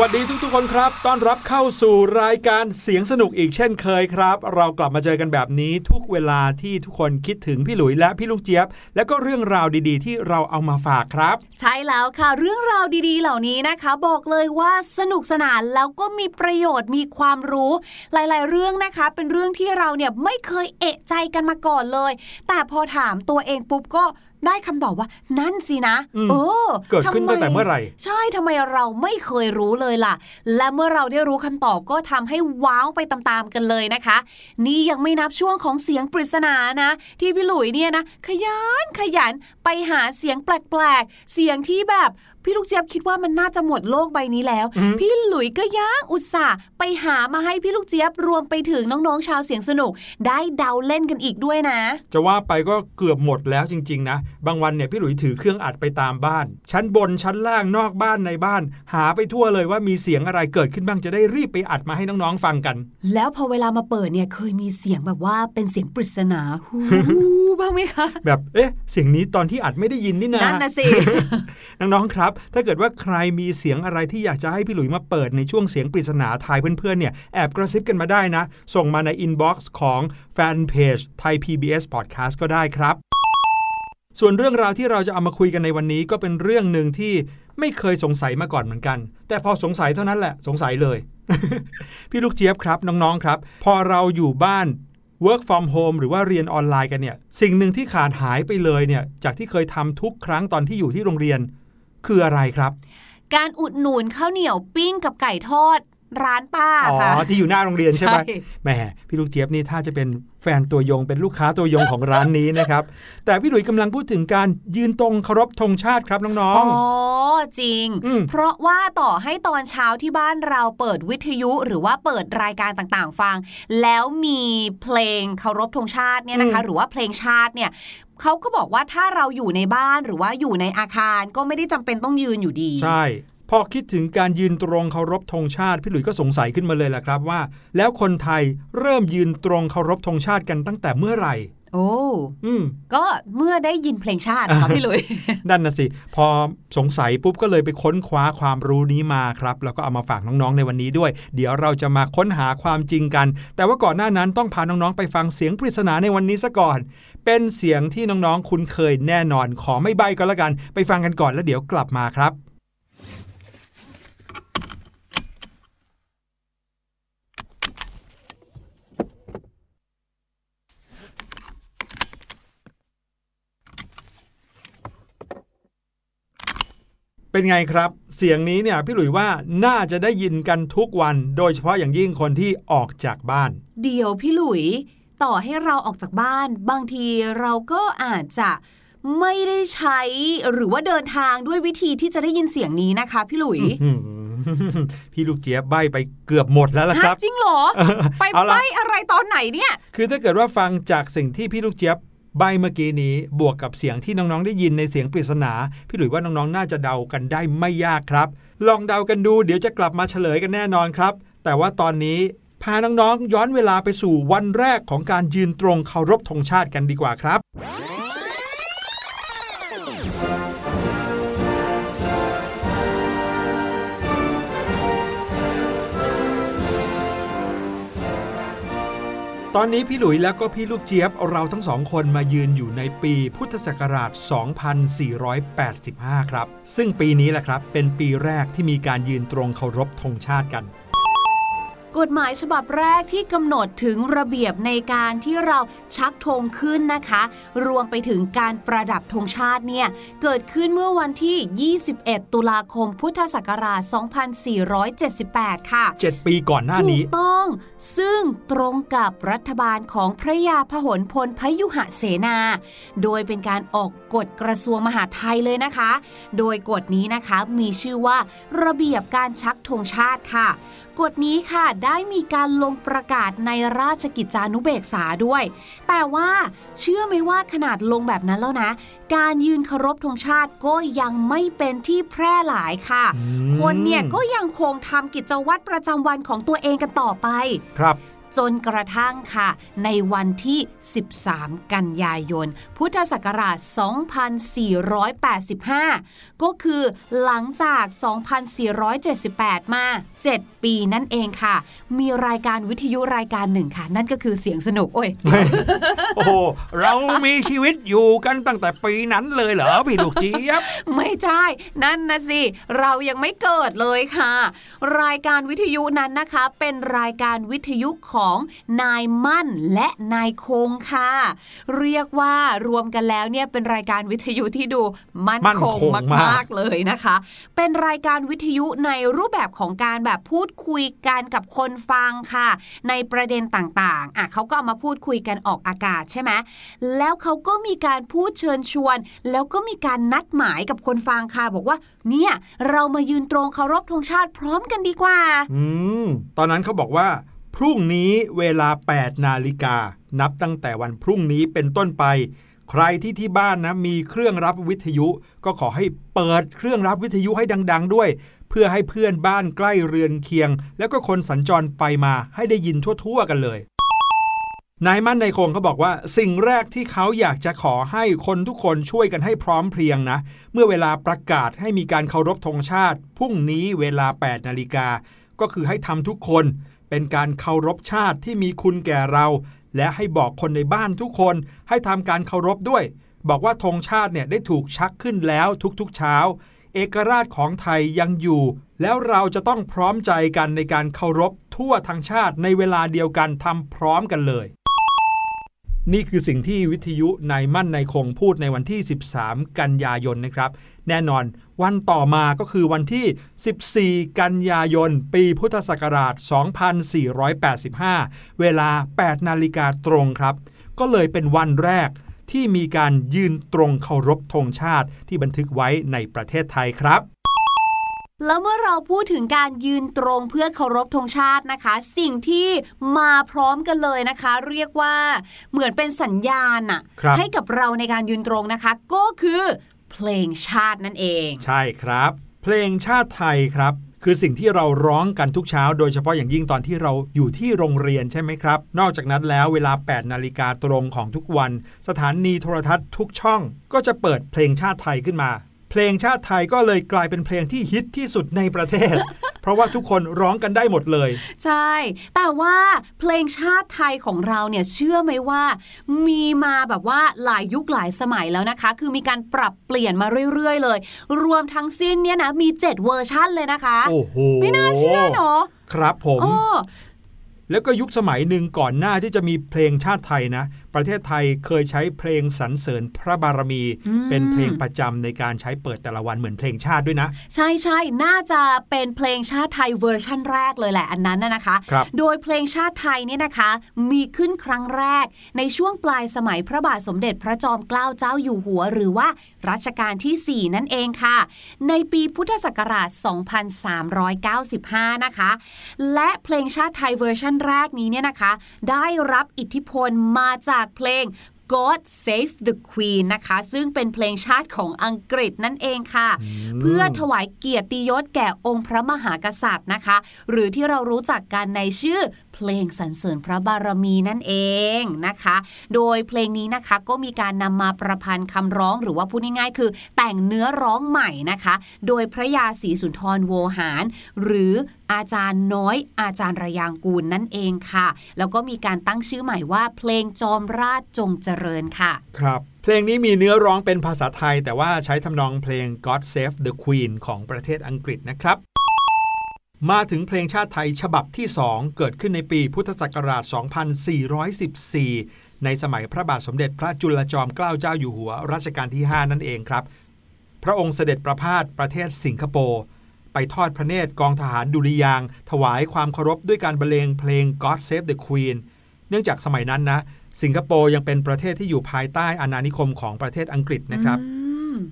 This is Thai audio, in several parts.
สวัสดีทุก ๆคนครับ ต้อนรับเข้าสู่รายการเสียงสนุกอีกเช่นเคยครับ เรากลับมาเจอกันแบบนี้ทุกเวลาที่ทุกคนคิดถึงพี่หลุยและพี่ลูกเจี๊ยบ และก็เรื่องราวดีๆ ที่เราเอามาฝากครับ ใช่แล้วค่ะเรื่องราวดีๆ เหล่านี้นะคะ บอกเลยว่าสนุกสนานแล้วก็มีประโยชน์มีความรู้ หลายๆ เรื่องนะคะ เป็นเรื่องที่เราเนี่ยไม่เคยเอะใจกันมาก่อนเลย แต่พอถามตัวเองปุ๊บก็ได้คำตอบว่านั่นสินะอืมเออ เกิดขึ้นตั้งแต่เมื่อไหร่ ใช่ทำไมเราไม่เคยรู้เลยล่ะและเมื่อเราได้รู้คำตอบก็ทำให้ว้าวไปตามๆกันเลยนะคะ นี่ยังไม่นับช่วงของเสียงปริศนานะ ที่พี่หลุยเนี่ยนะขยันขยันไปหาเสียงแปลกๆ เสียงที่แบบพี่ลูกเจี๊ยบคิดว่ามันน่าจะหมดโลกใบนี้แล้ว พี่หลุยก็ยังอุตส่าห์ไปหามาให้พี่ลูกเจี๊ยบรวมไปถึงน้องๆชาวเสียงสนุก ได้เดาเล่นกันอีกด้วยนะ จะว่าไปก็เกือบหมดแล้วจริง ๆ นะ บางวันเนี่ยพี่หลุยถือเครื่องอัดไปตามบ้าน ชั้นบนชั้นล่างนอกบ้านในบ้าน หาไปทั่วเลยว่ามีเสียงอะไรเกิดขึ้นบ้างจะได้รีบไปอัดมาให้น้องๆฟังกัน แล้วพอเวลามาเปิดเนี่ยเคยมีเสียงแบบว่าเป็นเสียงปริศนาฮูบ้างไหมคะ แบบเอ๊ะเสียงนี้ตอนที่อัดไม่ได้ยินนี่นะนั่นนะสิน้องๆครับถ้าเกิดว่าใครมีเสียงอะไรที่อยากจะให้พี่หลุยมาเปิดในช่วงเสียงปริศนาทายเพื่อนๆเนี่ยแอบกระซิบกันมาได้นะ ส่งมาในอินบ็อกซ์ของแฟนเพจไทย PBS Podcast ก็ได้ครับ ส่วนเรื่องราวที่เราจะเอามาคุยกันในวันนี้ก็เป็นเรื่องหนึ่งที่ไม่เคยสงสัยมาก่อนเหมือนกัน แต่พอสงสัยเท่านั้นแหละสงสัยเลย พี่ลูกเจี๊ยบครับน้องๆครับ พอเราอยู่บ้าน work from home หรือว่าเรียนออนไลน์กันเนี่ย สิ่งหนึ่งที่ขาดหายไปเลยเนี่ย จากที่เคยทำทุกครั้งตอนที่อยู่ที่โรงเรียน คืออะไรครับ การอุดหนุนข้าวเหนียวปิ้งกับไก่ทอดร้านป้าอ๋อค่ะที่อยู่หน้าโรงเรียนใช่ไหมใช่แหมพี่ลูกเจี๊ยบนี่ถ้าจะเป็นแฟนตัวยงเป็นลูกค้าตัวยงของร้านนี้นะครับ แต่พี่หลุยส์กำลังพูดถึงการยืนตรงเคารพธงชาติครับน้องอ๋อจริงอืมเพราะว่าต่อให้ตอนเช้าที่บ้านเราเปิดวิทยุหรือว่าเปิดรายการต่างๆ ฟัง แล้วมีเพลงเคารพธงชาติเนี่ยนะคะ หรือว่าเพลงชาติเนี่ย เขาก็บอกว่าถ้าเราอยู่ในบ้านหรือว่าอยู่ในอาคารก็ไม่ได้จำเป็นต้องยืนอยู่ดีๆใช่ พอคิดถึงการยืนตรงเคารพธงชาติ พี่หลุยส์ก็สงสัยขึ้นมาเลยแหละครับว่า แล้วคนไทยเริ่มยืนตรงเคารพธงชาติกันตั้งแต่เมื่อไหร่โอ้อืมก็เมื่อได้ยินเพลงชาตินะคะพี่หลุย นั่นนะสิ พอสงสัยปุ๊บก็เลยไปค้นคว้าความรู้นี้มาครับ แล้วก็เอามาฝากน้องๆในวันนี้ด้วย เดี๋ยวเราจะมาค้นหาความจริงกัน แต่ว่าก่อนหน้านั้นต้องพาน้องๆไปฟังเสียงปริศนาในวันนี้ซะก่อน เป็นเสียงที่น้องๆ คุ้นเคยแน่นอนขอไม่ใบก็แล้วกัน ไปฟังกันก่อนแล้วเดี๋ยวกลับมาครับ เป็นไงครับ เสียงนี้เนี่ยพี่หลุยว่าน่าจะได้ยินกันทุกวัน โดยเฉพาะอย่างยิ่งคนที่ออกจากบ้าน เดี๋ยวพี่หลุย ต่อให้เราออกจากบ้าน บางทีเราก็อาจจะไม่ได้ใช้หรือว่าเดินทางด้วยวิธีที่จะได้ยินเสียงนี้นะคะ พี่หลุยอืมพี่ลูกเจี๊ยบใบไปเกือบหมดแล้วล่ะคฮะรับจริงเหรอเออไปเอาล่ะไปอะไรตอนไหนเนี่ย คือถ้าเกิดว่าฟังจากสิ่งที่พี่ลูกเจี๊ยบใบเมื่อกี้นี้บวกกับเสียงที่น้องๆได้ยินในเสียงปริศนา พี่หลุยว่าน้องๆน่าจะเดากันได้ไม่ยากครับ ลองเดากันดูเดี๋ยวจะกลับมาเฉลยกันแน่นอนครับ แต่ว่าตอนนี้ พาน้องๆย้อนเวลาไปสู่วันแรกของการยืนตรงเคารพธงชาติกันดีกว่าครับตอนนี้พี่หลุยแล้วก็พี่ลูกเจี๊ยบเราทั้งสองคนมายืนอยู่ในปีพุทธศักราช 2485 ครับ ซึ่งปีนี้แหละครับ เป็นปีแรกที่มีการยืนตรงเคารพธงชาติกัน กฎหมายฉบับแรกที่กำหนดถึงระเบียบในการที่เราชักธงขึ้นนะคะ รวมไปถึงการประดับธงชาติเนี่ย เกิดขึ้นเมื่อวันที่ 21 ตุลาคม พุทธศักราช 2478 ค่ะ 7 ปีก่อนหน้านี้ ถูกต้อง ซึ่งตรงกับรัฐบาลของพระยาพหลพลพยุหเสนา โดยเป็นการออกกฎกระทรวงมหาดไทยเลยนะคะ โดยกฎนี้นะคะมีชื่อว่าระเบียบการชักธงชาติค่ะ กฎนี้ค่ะ ได้มีการลงประกาศในราชกิจจานุเบกษาด้วย แต่ว่าเชื่อไหมว่าขนาดลงแบบนั้นแล้วนะ การยืนเคารพธงชาติก็ยังไม่เป็นที่แพร่หลายค่ะอืมคนเนี่ยก็ยังคงทำกิจวัตรประจำวันของตัวเองกันต่อไป ครับ จนกระทั่งค่ะ ในวันที่ 13 กันยายน พุทธศักราช 2485 ก็คือหลังจาก 2478 มา 7 ปีนั่นเองค่ะ มีรายการวิทยุรายการหนึ่งค่ะ นั่นก็คือเสียงสนุก โอ้ย โอ้โห เรามีชีวิตอยู่กันตั้งแต่ปีนั้นเลยเหรอ พี่ลูกเจี๊ยบ ไม่ใช่ นั่นนะสิ เรายังไม่เกิดเลยค่ะ รายการวิทยุนั้นนะคะ เป็นรายการวิทยุของนายมั่นและนายคงค่ะ เรียกว่ารวมกันแล้วเนี่ยเป็นรายการวิทยุที่ดูมั่นมั่นคคงงมามากกๆเลยนะคะ เป็นรายการวิทยุในรูปแบบของการแบบพูดคุยกันกับคนฟังค่ะ ในประเด็นต่างๆอะเขาก็เอามาพูดคุยกันออกอากาศใช่ไหมแล้วเขาก็มีการพูดเชิญชวน แล้วก็มีการนัดหมายกับคนฟังค่ะบอกว่า เนี่ยเรามายืนตรงเคารพธงชาติพร้อมกันดีกว่า อืม ตอนนั้นเขาบอกว่า พรุ่งนี้เวลา 8 นาฬิกา นับตั้งแต่วันพรุ่งนี้เป็นต้นไป ใครที่ที่บ้านนะมีเครื่องรับวิทยุ ก็ขอให้เปิดเครื่องรับวิทยุให้ดัง ๆ ด้วย เพื่อให้เพื่อนบ้านใกล้เรือนเคียง แล้วก็คนสัญจรไปมาให้ได้ยินทั่ว ๆ กันเลยนายมั่นนายคงเขาบอกว่า สิ่งแรกที่เขาอยากจะขอให้คนทุกคนช่วยกันให้พร้อมเพรียงนะ เมื่อเวลาประกาศให้มีการเคารพธงชาติพรุ่งนี้เวลา 8 นาฬิกา ก็คือให้ทำทุกคน เป็นการเคารพชาติที่มีคุณแก่เรา และให้บอกคนในบ้านทุกคนให้ทำการเคารพด้วย บอกว่าธงชาติเนี่ยได้ถูกชักขึ้นแล้วทุกๆเช้า เอกราชของไทยยังอยู่ แล้วเราจะต้องพร้อมใจกันในการเคารพทั่วทั้งชาติในเวลาเดียวกันทำพร้อมกันเลย นี่คือสิ่งที่วิทยุในมั่นในคงพูดในวันที่ 13 กันยายนนะครับ แน่นอน วันต่อมาก็คือวันที่ 14 กันยายน ปีพุทธศักราช 2485 เวลา 8 นาฬิกาตรงครับ ก็เลยเป็นวันแรกที่มีการยืนตรงเคารพธงชาติที่บันทึกไว้ในประเทศไทยครับแล้วเมื่อเราพูดถึงการยืนตรงเพื่อเคารพธงชาตินะคะ สิ่งที่มาพร้อมกันเลยนะคะ เรียกว่าเหมือนเป็นสัญญาณอะครับให้กับเราในการยืนตรงนะคะ ก็คือ เพลงชาตินั่นเอง ใช่ครับ เพลงชาติไทยครับคือสิ่งที่เราร้องกันทุกเช้า โดยเฉพาะอย่างยิ่งตอนที่เราอยู่ที่โรงเรียนใช่ไหมครับ นอกจากนั้นแล้วเวลา 8 นาฬิกาตรงของทุกวัน สถานีโทรทัศน์ทุกช่อง ก็จะเปิดเพลงชาติไทยขึ้นมา เพลงชาติไทยก็เลยกลายเป็นเพลงที่ฮิตที่สุดในประเทศ ราะว่าทุกคนร้องกันได้หมดเลย ใช่ แต่ว่าเพลงชาติไทยของเราเนี่ยเชื่อไหมว่า มีมาแบบว่าหลายยุคหลายสมัยแล้วนะคะ คือมีการปรับเปลี่ยนมาเรื่อย ๆ เลย รวมทั้งสิ้นเนี่ยนะมี 7 เวอร์ชั่นเลยนะคะโอ้โหไม่น่าเชื่อเนาะครับผมโอ้แล้วก็ยุคสมัยหนึ่งก่อนหน้าที่จะมีเพลงชาติไทยนะ ประเทศไทยเคยใช้เพลงสรรเสริญพระบารมี เป็นเพลงประจำในการใช้เปิดแต่ละวันเหมือนเพลงชาติด้วยนะ ใช่ใช่น่าจะเป็นเพลงชาติไทยเวอร์ชั่นแรกเลยแหละอันนั้นนะนะคะครับโดยเพลงชาติไทยเนี่ยนะคะ มีขึ้นครั้งแรก ในช่วงปลายสมัยพระบาทสมเด็จพระจอมเกล้าเจ้าอยู่หัว หรือว่ารัชกาลที่ 4 นั่นเองค่ะ ในปีพุทธศักราช 2395 นะคะ และเพลงชาติไทยเวอร์ชั่นแรกนี้เนี่ยนะคะ ได้รับอิทธิพลมาจากเพลง God Save the Queen นะคะ ซึ่งเป็นเพลงชาติของอังกฤษนั่นเองค่ะ เพื่อถวายเกียรติยศแก่องค์พระมหากษัตริย์นะคะ หรือที่เรารู้จักกันในชื่อ เพลงสรรเสริญพระบารมีนั่นเองนะคะ โดยเพลงนี้นะคะก็มีการนำมาประพันธ์คำร้องหรือว่าพูดง่ายๆ คือ แต่งเนื้อร้องใหม่นะคะ โดยพระยาศรีสุนทรโวหาร หรืออาจารย์น้อย อาจารย์ระยางกูลนั่นเองค่ะ แล้วก็มีการตั้งชื่อใหม่ว่า เพลงจอมราชจงเจริญค่ะ ครับเพลงนี้มีเนื้อร้องเป็นภาษาไทย แต่ว่าใช้ทำนองเพลง God Save the Queen ของประเทศอังกฤษนะครับ มาถึงเพลงชาติไทยฉบับที่ 2 เกิดขึ้นในปีพุทธศักราช 2414 ในสมัยพระบาทสมเด็จพระจุลจอมเกล้าเจ้าอยู่หัวรัชกาลที่ 5 นั่นเองครับ พระองค์เสด็จประพาสประเทศสิงคโปร์ไปทอดพระเนตรกองทหารดุริยาง ถวายความเคารพด้วยการบรรเลงเพลง God Save the Queen เนื่องจากสมัยนั้นนะ สิงคโปร์ยังเป็นประเทศที่อยู่ภายใต้อาณานิคมของประเทศอังกฤษนะครับ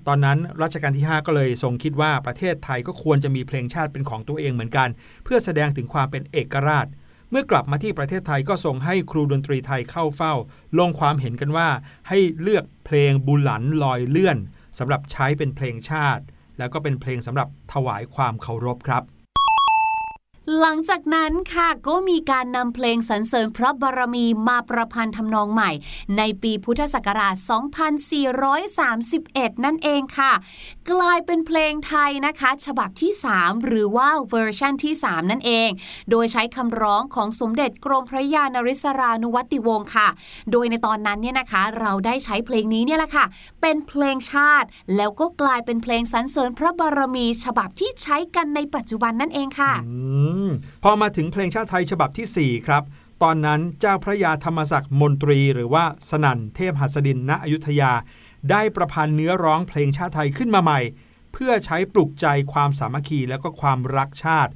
ตอนนั้นรัชกาลที่ 5 ก็เลยทรงคิดว่าประเทศไทยก็ควรจะมีเพลงชาติเป็นของตัวเองเหมือนกัน เพื่อแสดงถึงความเป็นเอกราช เมื่อกลับมาที่ประเทศไทยก็ทรงให้ครูดนตรีไทยเข้าเฝ้า ลงความเห็นกันว่า ให้เลือกเพลงบุหลันลอยเลื่อนสำหรับใช้เป็นเพลงชาติ แล้วก็เป็นเพลงสำหรับถวายความเคารพครับ หลังจากนั้นค่ะก็มีการนำเพลงสรรเสริญพระบารมีมาประพันธ์ทำนองใหม่ ในปีพุทธศักราช 2431 นั่นเองค่ะ กลายเป็นเพลงไทยนะคะ ฉบับที่ 3 หรือว่าเวอร์ชันที่ 3 นั่นเอง โดยใช้คำร้องของสมเด็จกรมพระยานริศรานุวัติวงศ์ค่ะ โดยในตอนนั้นเนี่ยนะคะเราได้ใช้เพลงนี้เนี่ยแหละค่ะ เป็นเพลงชาติ แล้วก็กลายเป็นเพลงสรรเสริญพระบารมี ฉบับที่ใช้กันในปัจจุบันนั่นเองค่ะ อืมพอมาถึงเพลงชาติไทยฉบับทีสี่ 4 ครับ ตอนนั้นเจ้าพระยาธรรมศักดิ์มนตรี หรือว่าสนั่นเทพหัสดินณอยุธยา ได้ประพันธ์เนื้อร้องเพลงชาติไทยขึ้นมาใหม่ เพื่อใช้ปลุกใจความสามัคคีและก็ความรักชาติ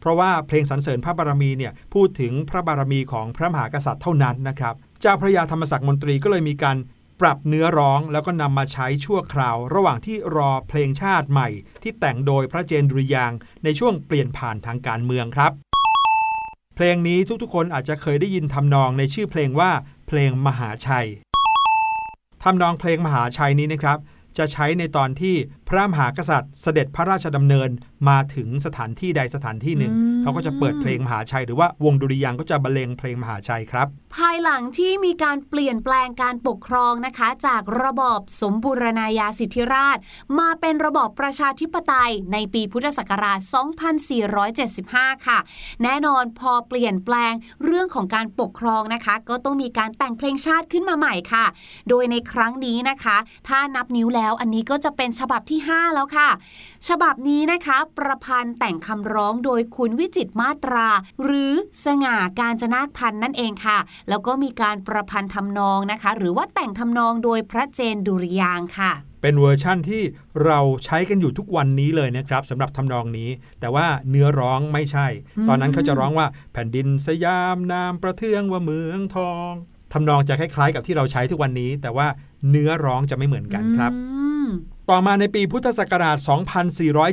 เพราะว่าเพลงสรรเสริญพระบารมีเนี่ยพูดถึงพระบารมีของพระมหากษัตริย์เท่านั้นนะครับ เจ้าพระยาธรรมศักดิ์มนตรีก็เลยมีการ ปรับเนื้อร้องแล้วก็นำมาใช้ชั่วคราว ระหว่างที่รอเพลงชาติใหม่ ที่แต่งโดยพระเจนดุริยางในช่วงเปลี่ยนผ่านทางการเมืองครับ เพลงนี้ทุกๆ คนอาจจะเคยได้ยินทำนองในชื่อเพลงว่า เพลงมหาชัยทำนองเพลงมหาชัยนี้นะครับ จะใช้ในตอนที่พระมหากษัตริย์ เสด็จพระราชดำเนินมาถึงสถานที่ใดสถานที่หนึ่งอืม เขาก็จะเปิดเพลงมหาชัย หรือว่าวงดุริยางค์ก็จะบรรเลงเพลงมหาชัยครับ ภายหลังที่มีการเปลี่ยนแปลงการปกครองนะคะ จากระบอบสมบูรณาญาสิทธิราช มาเป็นระบอบประชาธิปไตยในปีพุทธศักราช 2475 ค่ะ แน่นอนพอเปลี่ยนแปลงเรื่องของการปกครองนะคะ ก็ต้องมีการแต่งเพลงชาติขึ้นมาใหม่ค่ะ โดยในครั้งนี้นะคะ ถ้านับนิ้วแล้วอันนี้ก็จะเป็นฉบับที่ 5 แล้วค่ะ ฉบับนี้นะคะ ประพันธ์แต่งคำร้องโดยขุนวิจิตรมาตรา หรือสง่ากาญจนาคพันธุ์นั่นเองค่ะ แล้วก็มีการประพันธ์ทำนองนะคะ หรือว่าแต่งทำนองโดยพระเจนดุริยางค์ค่ะ เป็นเวอร์ชั่นที่เราใช้กันอยู่ทุกวันนี้เลยนะครับสำหรับทำนองนี้ แต่ว่าเนื้อร้องไม่ใช่ ตอนนั้นเขาจะร้องว่าแผ่นดินสยามนามประเทืองว่าเมืองทองทำนองจะคล้ายๆ กับที่เราใช้ทุกวันนี้ แต่ว่าเนื้อร้องจะไม่เหมือนกันครับอืม ต่อมาในปีพุทธศักราช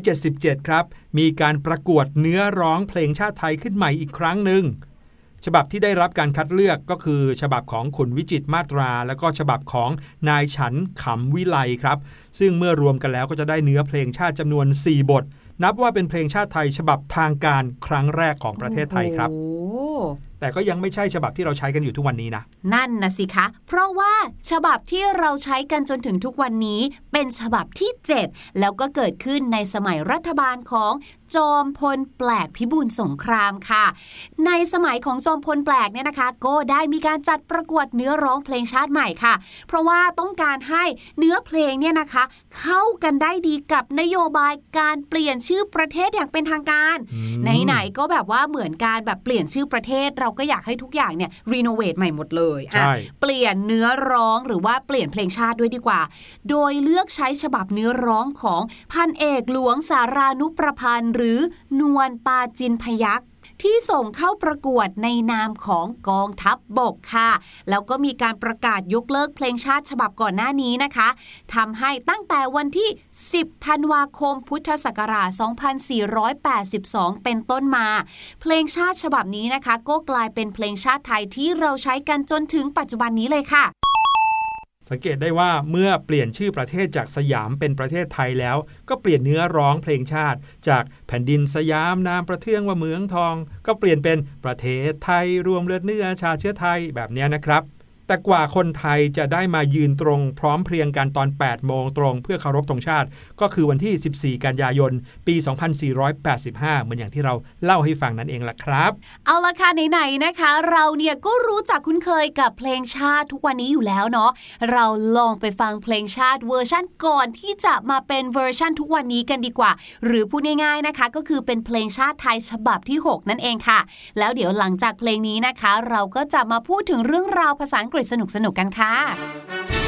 2477 ครับ มีการประกวดเนื้อร้องเพลงชาติไทยขึ้นใหม่อีกครั้งหนึ่ง ฉบับที่ได้รับการคัดเลือกก็คือ ฉบับของคุณวิจิตมาตรา แล้วก็ฉบับของนายฉันขำวิไลครับ ซึ่งเมื่อรวมกันแล้วก็จะได้เนื้อเพลงชาติจำนวน 4 บท นับว่าเป็นเพลงชาติไทย ฉบับทางการครั้งแรกของประเทศไทยครับโอ้โแต่ก็ยังไม่ใช่ฉบับที่เราใช้กันอยู่ทุกวันนี้นะ นั่นนะสิคะ เพราะว่าฉบับที่เราใช้กันจนถึงทุกวันนี้ เป็นฉบับที่ 7 แล้วก็เกิดขึ้นในสมัยรัฐบาลของจอมพลแปลกพิบูลสงครามค่ะ ในสมัยของจอมพลแปลกเนี่ยนะคะ ก็ได้มีการจัดประกวดเนื้อร้องเพลงชาติใหม่ค่ะ เพราะว่าต้องการให้เนื้อเพลงเนี่ยนะคะ เข้ากันได้ดีกับนโยบายการเปลี่ยนชื่อประเทศอย่างเป็นทางการอืมไหนๆก็แบบว่าเหมือนการแบบเปลี่ยนชื่อประเทศเราก็อยากให้ทุกอย่างเนี่ยรีโนเวทใหม่หมดเลยอะใช่เปลี่ยนเนื้อร้องหรือว่าเปลี่ยนเพลงชาติด้วยดีกว่า โดยเลือกใช้ฉบับเนื้อร้องของพันเอกหลวงสารานุประพันธ์ หรือนวลปาจินพยักษ์ ที่ส่งเข้าประกวดในนามของกองทัพบบกค่ะ แล้วก็มีการประกาศยกเลิกเพลงชาติฉบับก่อนหน้านี้นะคะทำให้ตั้งแต่วันที่ 10 ธันวาคม พุทธศักราช 2482 เป็นต้นมา เพลงชาติฉบับนี้นะคะ ก็กลายเป็นเพลงชาติไทยที่เราใช้กันจนถึงปัจจุบันนี้เลยค่ะ สังเกตได้ว่าเมื่อเปลี่ยนชื่อประเทศจากสยามเป็นประเทศไทยแล้ว ก็เปลี่ยนเนื้อร้องเพลงชาติ จากแผ่นดินสยามนามประเทืองว่าเมืองทอง ก็เปลี่ยนเป็นประเทศไทยรวมเลือดเนื้อชาติเชื้อไทยแบบนี้นะครับ แต่กว่าคนไทยจะได้มายืนตรงพร้อมเพรียงกันตอน 8 โมงตรงเพื่อเคารพธงชาติ ก็คือวันที่ 14 กันยายน ปี 2485 เหมือนอย่างที่เราเล่าให้ฟังนั่นเองล่ะครับ เอาละค่ะไหนๆนะคะ เราเนี่ยก็รู้จักคุ้นเคยกับเพลงชาติทุกวันนี้อยู่แล้วเนาะเราลองไปฟังเพลงชาติเวอร์ชั่นก่อนที่จะมาเป็นเวอร์ชั่นทุกวันนี้กันดีกว่า หรือพูดง่ายๆนะคะ ก็คือเป็นเพลงชาติไทยฉบับที่ 6 นั่นเองค่ะ แล้วเดี๋ยวหลังจากเพลงนี้นะคะ เราก็จะมาพูดถึงเรื่องราวภาษาอังกฤษสนุกๆกันค่ะ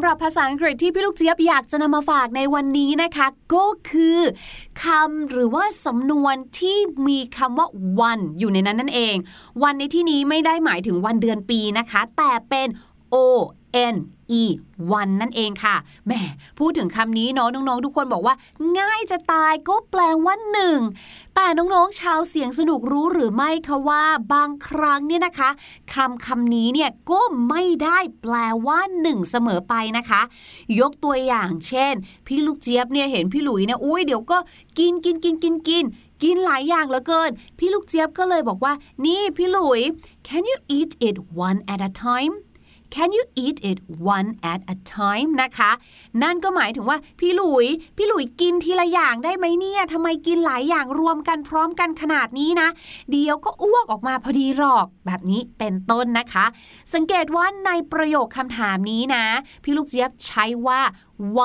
ำหรับภาษาอังกฤษที่พี่ลูกเจี๊ยบอยากจะนำมาฝากในวันนี้นะคะ ก็คือคำหรือว่าสำนวนที่มีคำว่าวันอยู่ในนั้นนั่นเอง วันในที่นี้ไม่ได้หมายถึงวันเดือนปีนะคะ แต่เป็น O N E วันนั่นเองค่ะแหมพูดถึงคำนี้เนาะน้องๆ ทุกคนบอกว่า ง่ายจะตายก็แปลว่าหนึ่งแต่น้องๆ ชาวเสียงสนุกรู้หรือไม่คะว่า บางครั้งเนี่ยนะคะคำคำนี้เนี่ยก็ไม่ได้แปลว่าหนึ่งเสมอไปนะคะ ยกตัวอย่างเช่น พี่ลูกเจี๊ยบเนี่ยเห็นพี่หลุยเนี่ยอุ้ยเดี๋ยวก็กินกินกินกินกินกินหลายอย่างเหลือเกิน พี่ลูกเจี๊ยบก็เลยบอกว่า นี่พี่หลุย can you eat it one at a time Can you eat it one at a time นะคะ นั่นก็หมายถึงว่าพี่หลุย พี่หลุยกินทีละอย่างได้ไหมเนี่ยทำไมกินหลายอย่างรวมกันพร้อมกันขนาดนี้นะ เดี๋ยวก็อ้วกออกมาพอดีหรอกแบบนี้เป็นต้นนะคะ สังเกตว่าในประโยคคำถามนี้นะ พี่ลูกเจี๊ยบใช้ว่า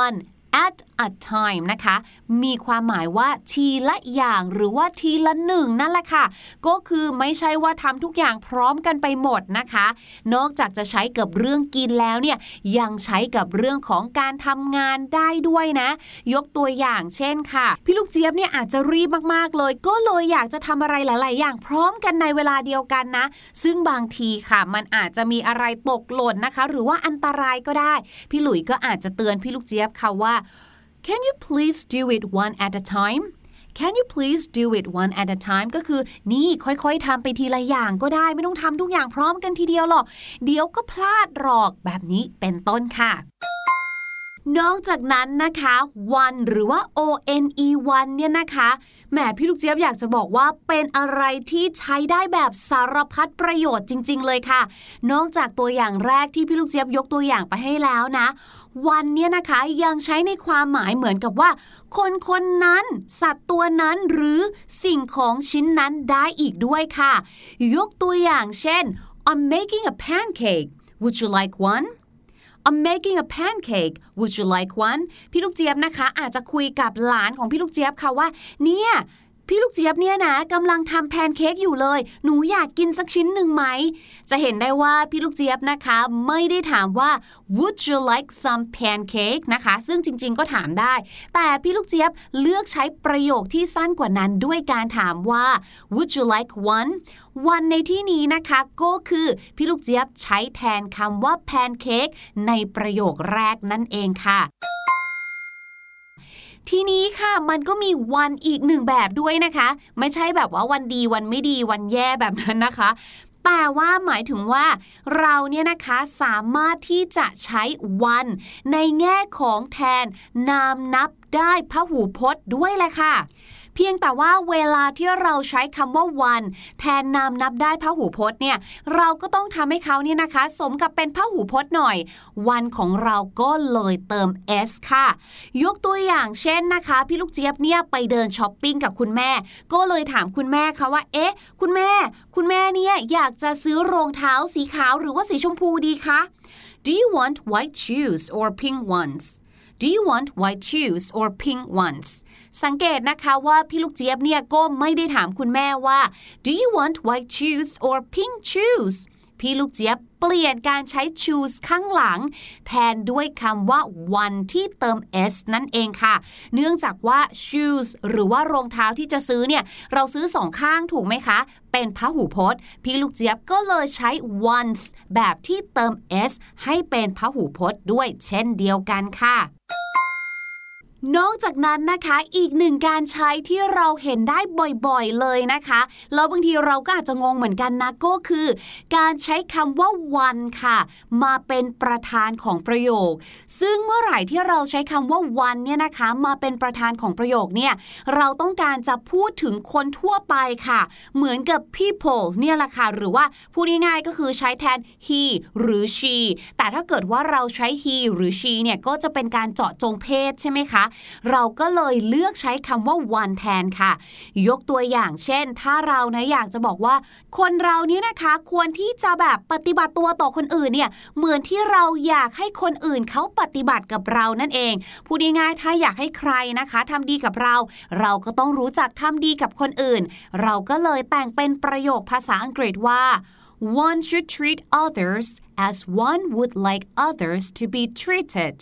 one at a time นะคะ มีความหมายว่าทีละอย่างหรือว่าทีละหนึ่งนั่นแหละค่ะ ก็คือไม่ใช่ว่าทำทุกอย่างพร้อมกันไปหมดนะคะ นอกจากจะใช้กับเรื่องกินแล้วเนี่ยยังใช้กับเรื่องของการทำงานได้ด้วยนะ ยกตัวอย่างเช่นค่ะ พี่ลูกเจี๊ยบเนี่ยอาจจะรีบมากๆเลย ก็เลยอยากจะทำอะไรหลาย ๆ อย่างพร้อมกันในเวลาเดียวกันนะ ซึ่งบางทีค่ะ มันอาจจะมีอะไรตกหล่นนะคะ หรือว่าอันตรายก็ได้ พี่หลุยก็อาจจะเตือนพี่ลูกเจี๊ยบค่ะว่า Can you please do it one at a time Can you please do it one at a time ก็คือนี่ค่อยๆทำไปทีละอย่างก็ได้ไม่ต้องทำทุกอย่างพร้อมกันทีเดียวหรอก เดี๋ยวก็พลาดหรอกแบบนี้เป็นต้นค่ะนอกจากนั้นนะคะ one หรือว่า o n e one เนี่ยนะคะแหมพี่ลูกเจี๊ยบอยากจะบอกว่าเป็นอะไรที่ใช้ได้แบบสารพัดประโยชน์จริง ๆ เลยค่ะ นอกจากตัวอย่างแรกที่พี่ลูกเจี๊ยบยกตัวอย่างไปให้แล้วนะ วันเนี่ยนะคะยังใช้ในความหมายเหมือนกับว่า คนคนนั้น สัตว์ตัวนั้นหรือสิ่งของชิ้นนั้นได้อีกด้วยค่ะ ยกตัวอย่างเช่น I'm making a pancake would you like one I'm making a pancake would you like one พี่ลูกเจี๊ยบนะคะ อาจจะคุยกับหลานของพี่ลูกเจี๊ยบค่ะว่า เนี่ย พี่ลูกเจี๊ยบเนี่ยนะกำลังทำแพนเค้กอยู่เลย หนูอยากกินสักชิ้นหนึ่งไหม จะเห็นได้ว่าพี่ลูกเจี๊ยบนะคะ ไม่ได้ถามว่า would you like some pancake นะคะ ซึ่งจริงๆก็ถามได้ แต่พี่ลูกเจี๊ยบเลือกใช้ประโยคที่สั้นกว่านั้นด้วยการถามว่า would you like one วันในที่นี้นะคะก็คือพี่ลูกเจี๊ยบใช้แทนคำว่าแพนเค้กในประโยคแรกนั่นเองค่ะ ทีนี้ค่ะมันก็มีวันอีกหนึ่งแบบด้วยนะคะ ไม่ใช่แบบว่าวันดีวันไม่ดีวันแย่แบบนั้นนะคะ แต่ว่าหมายถึงว่า เราเนี่ยนะคะสามารถที่จะใช้วัน ในแง่ของแทน นามนับได้พหูพจน์ด้วยแหละค่ะ เพียงแต่ว่าเวลาที่เราใช้คำว่าวัน แทนนามนับได้พหูพจน์เนี่ยเราก็ต้องทำให้เขาเนี่ยนะคะ สมกับเป็นพหูพจน์หน่อย วันของเราก็เลยเติม s ค่ะ ยกตัวอย่างเช่นนะคะ พี่ลูกเจี๊ยบเนี่ยไปเดินช้อปปิ้งกับคุณแม่ ก็เลยถามคุณแม่ค่ะว่า เอ๊ะ คุณแม่ คุณแม่เนี่ยอยากจะซื้อรองเท้าสีขาวหรือว่าสีชมพูดีคะ Do you want white shoes or pink ones Do you want white shoes or pink ones สังเกตนะคะว่าพี่ลูกเจี๊ยบเนี่ยก็ไม่ได้ถามคุณแม่ว่า Do you want white shoes or pink shoes พี่ลูกเจี๊ยบเปลี่ยนการใช้ choose ข้างหลัง แทนด้วยคำว่า one ที่เติม s นั่นเองค่ะ เนื่องจากว่า shoes หรือว่ารองเท้าที่จะซื้อเนี่ย เราซื้อสองข้างถูกไหมคะ เป็นพหูพจน์ พี่ลูกเจี๊ยบก็เลยใช้ once แบบที่เติม s ให้เป็นพหูพจน์ด้วยเช่นเดียวกันค่ะ นอกจากนั้นนะคะอีกหนึ่งการใช้ที่เราเห็นได้บ่อยๆเลยนะคะแล้วบางทีเราก็อาจจะงงเหมือนกันนะก็คือ การใช้คำว่าวันค่ะ มาเป็นประธานของประโยค ซึ่งเมื่อไหร่ที่เราใช้คำว่าวันเนี่ยนะคะมาเป็นประธานของประโยคเนี่ยเราต้องการจะพูดถึงคนทั่วไปค่ะ เหมือนกับ people เนี่ยแหละค่ะหรือว่าพูดง่ายๆก็คือใช้แทน he หรือ she แต่ถ้าเกิดว่าเราใช้ he หรือ she เนี่ยก็จะเป็นการเจาะจงเพศใช่ไหมคะเราก็เลยเลือกใช้คำว่า one แทนค่ะ ยกตัวอย่างเช่น ถ้าเรานะอยากจะบอกว่า คนเราเนี่ยนะคะควรที่จะแบบปฏิบัติตัวต่อคนอื่นเนี่ยเหมือนที่เราอยากให้คนอื่นเขาปฏิบัติกับเรานั่นเองพูดง่ายๆถ้าอยากให้ใครนะคะทำดีกับเรา เราก็ต้องรู้จักทำดีกับคนอื่น เราก็เลยแต่งเป็นประโยคภาษาอังกฤษว่า one should treat others as one would like others to be treated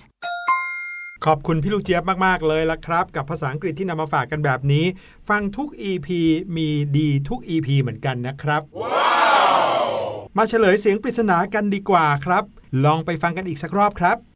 ขอบคุณพี่ลูกเจี๊ยบมาก ๆ เลยละครับ กับภาษาอังกฤษที่นำมาฝากกันแบบนี้ ฟังทุก EP มีดีทุก EP เหมือนกันนะครับมาเฉลยเสียงปริศนากันดีกว่าครับ ลองไปฟังกันอีกสักรอบครับ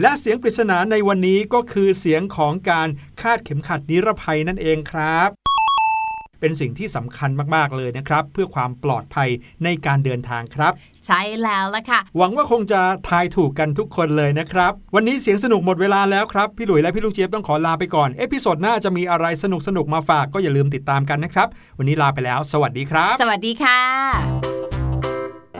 และเสียงปริศนาในวันนี้ก็คือเสียงของการคาดเข็มขัดนิรภัยนั่นเองครับ เป็นสิ่งที่สำคัญมาก ๆ เลยนะครับ เพื่อความปลอดภัยในการเดินทางครับ ใช่แล้วล่ะค่ะ หวังว่าคงจะทายถูกกันทุกคนเลยนะครับ วันนี้เสียงสนุกหมดเวลาแล้วครับ พี่หลุยและพี่ลูกเจี๊ยบต้องขอลาไปก่อน episode หน้าจะมีอะไรสนุกสนุกๆมาฝากก็อย่าลืมติดตามกันนะครับ วันนี้ลาไปแล้ว สวัสดีครับ สวัสดีค่ะ